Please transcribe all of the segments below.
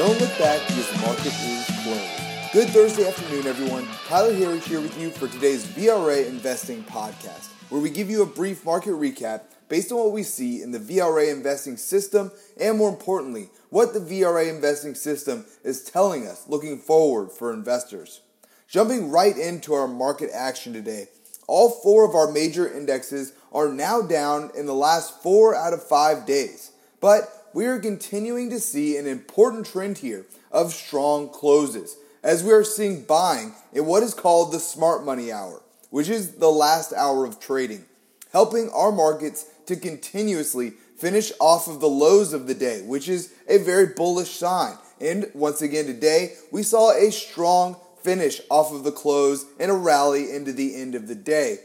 Don't look back because the market is closed. Good Thursday afternoon, everyone. Tyler Herriage here with you for today's VRA Investing Podcast, where we give you a brief market recap based on what we see in the VRA investing system and, more importantly, what the VRA investing system is telling us looking forward for investors. Jumping right into our market action today, all four of our major indexes are now down in the last four out of five days. But we are continuing to see an important trend here of strong closes, as we are seeing buying in what is called the smart money hour, which is the last hour of trading, helping our markets to continuously finish off of the lows of the day, which is a very bullish sign. And once again today, we saw a strong finish off of the close and a rally into the end of the day.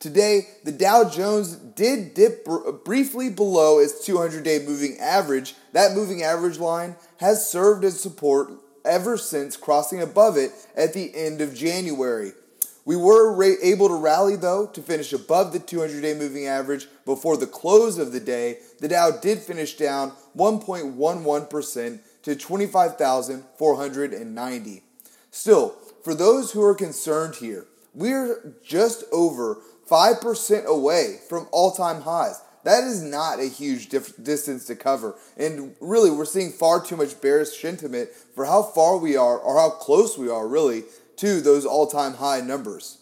Today, the Dow Jones did dip br- briefly below its 200 day moving average. That moving average line has served as support ever since crossing above it at the end of January. We were ra- able to rally though to finish above the 200 day moving average before the close of the day. The Dow did finish down 1.11% to 25,490. Still, for those who are concerned here, we're just over 5% away from all time highs. That is not a huge dif- distance to cover. And really, we're seeing far too much bearish sentiment for how far we are, or how close we are, really, to those all time high numbers.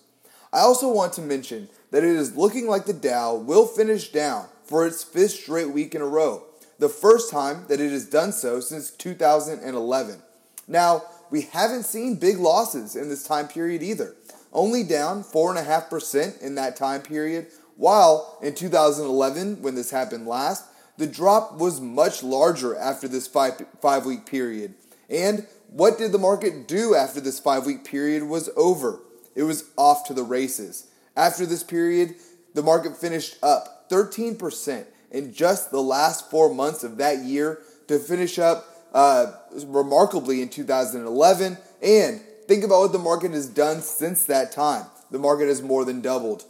I also want to mention that it is looking like the Dow will finish down for its fifth straight week in a row, the first time that it has done so since 2011. Now, we haven't seen big losses in this time period either only down 4.5% in that time period, while in 2011, when this happened last, the drop was much larger after this five, five week period. And what did the market do after this five week period was over? It was off to the races. After this period, the market finished up 13% in just the last four months of that year to finish up uh, remarkably in 2011 and Think about what the market has done since that time. The market has more than doubled.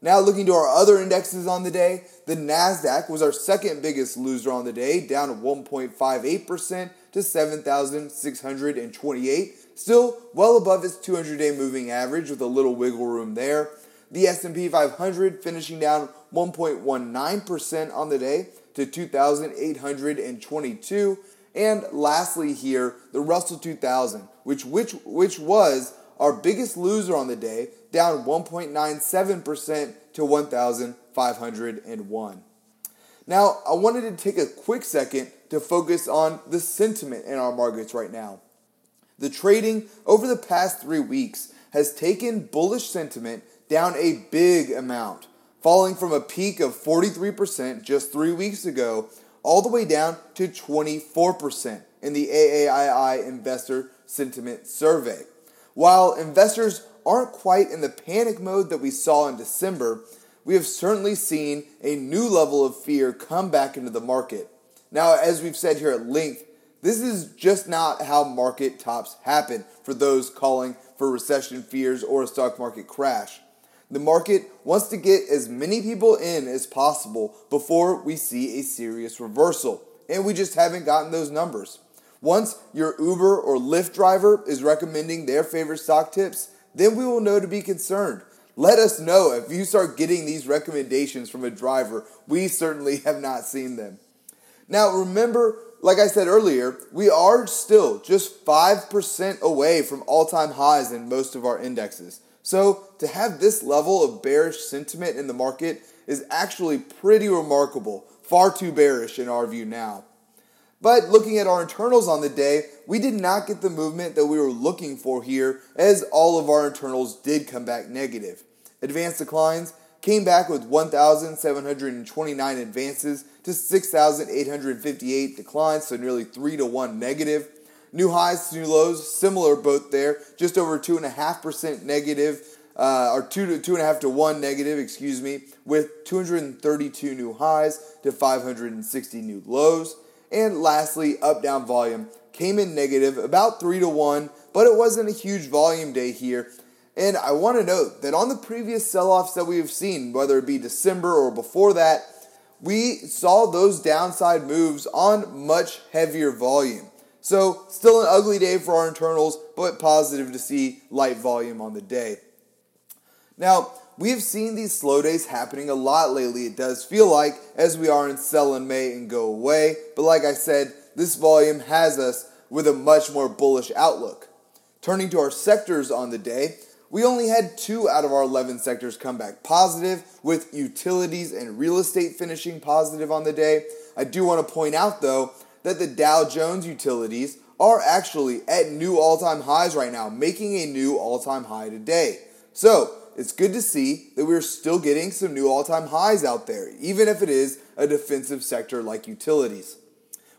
Now, looking to our other indexes on the day, the NASDAQ was our second biggest loser on the day, down 1.58% to 7,628. Still well above its 200 day moving average with a little wiggle room there. The S&P 500 finishing down 1.19% on the day to 2,822. And lastly here, the Russell 2000, which, which, which was our biggest loser on the day, down 1.97% to 1,501. Now, I wanted to take a quick second to focus on the sentiment in our markets right now. The trading over the past three weeks has taken bullish sentiment down a big amount, falling from a peak of 43% just three weeks ago all the way down to 24% in the AAII Investor Sentiment Survey. While investors aren't quite in the panic mode that we saw in December, we have certainly seen a new level of fear come back into the market. Now, as we've said here at length, this is just not how market tops happen for those calling for recession fears or a stock market crash. The market wants to get as many people in as possible before we see a serious reversal, and we just haven't gotten those numbers. Once your Uber or Lyft driver is recommending their favorite stock tips, then we will know to be concerned. Let us know if you start getting these recommendations from a driver. We certainly have not seen them. Now, remember, like I said earlier, we are still just 5% away from all time highs in most of our indexes. So, to have this level of bearish sentiment in the market is actually pretty remarkable, far too bearish in our view now. But looking at our internals on the day, we did not get the movement that we were looking for here, as all of our internals did come back negative. Advanced declines came back with 1,729 advances to 6,858 declines, so nearly 3 to 1 negative. New highs to new lows, similar both there, just over 2.5% negative, uh, or 2 to 2.5 to 1 negative, excuse me, with 232 new highs to 560 new lows. And lastly, up down volume came in negative, about 3 to 1, but it wasn't a huge volume day here. And I want to note that on the previous sell offs that we have seen, whether it be December or before that, we saw those downside moves on much heavier volume. So, still an ugly day for our internals, but positive to see light volume on the day. Now, we have seen these slow days happening a lot lately, it does feel like, as we are in sell in May and go away. But like I said, this volume has us with a much more bullish outlook. Turning to our sectors on the day, we only had two out of our 11 sectors come back positive, with utilities and real estate finishing positive on the day. I do want to point out, though, that the Dow Jones utilities are actually at new all time highs right now, making a new all time high today. So, it's good to see that we're still getting some new all time highs out there, even if it is a defensive sector like utilities.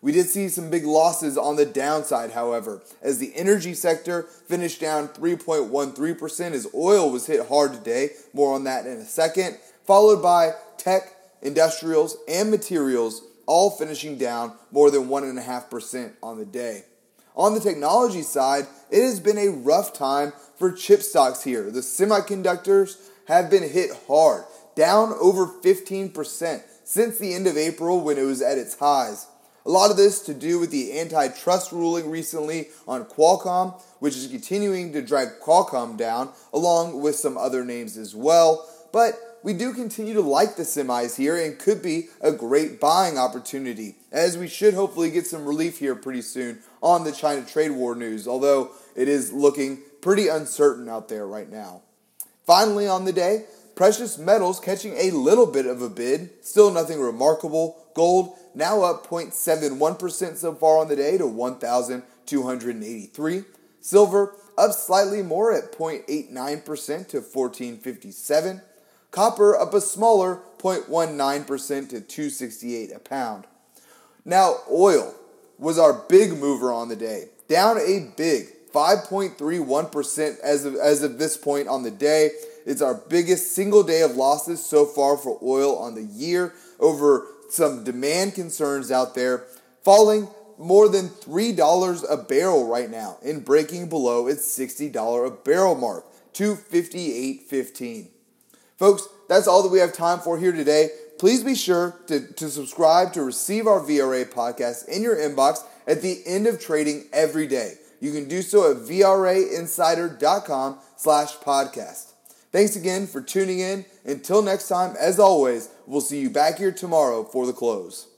We did see some big losses on the downside, however, as the energy sector finished down 3.13% as oil was hit hard today. More on that in a second. Followed by tech, industrials, and materials, all finishing down more than 1.5% on the day. On the technology side, it has been a rough time for chip stocks here. The semiconductors have been hit hard, down over 15% since the end of April when it was at its highs. A lot of this to do with the antitrust ruling recently on Qualcomm, which is continuing to drag Qualcomm down, along with some other names as well. But we do continue to like the semis here and could be a great buying opportunity, as we should hopefully get some relief here pretty soon on the China trade war news, although it is looking pretty uncertain out there right now. Finally, on the day, precious metals catching a little bit of a bid, still nothing remarkable. Gold now up 0.71% so far on the day to 1,283. Silver up slightly more at 0.89% to 1457. Copper up a smaller 0.19% to 268 a pound. Now, oil was our big mover on the day, down a big 5.31% as of, as of this point on the day. It's our biggest single day of losses so far for oil on the year over some demand concerns out there, falling more than $3 a barrel right now and breaking below its $60 a barrel mark to 58.15. Folks, that's all that we have time for here today. Please be sure to, to subscribe to receive our VRA podcast in your inbox at the end of trading every day. You can do so at VRAinsider.com slash podcast. Thanks again for tuning in. Until next time, as always, we'll see you back here tomorrow for the close.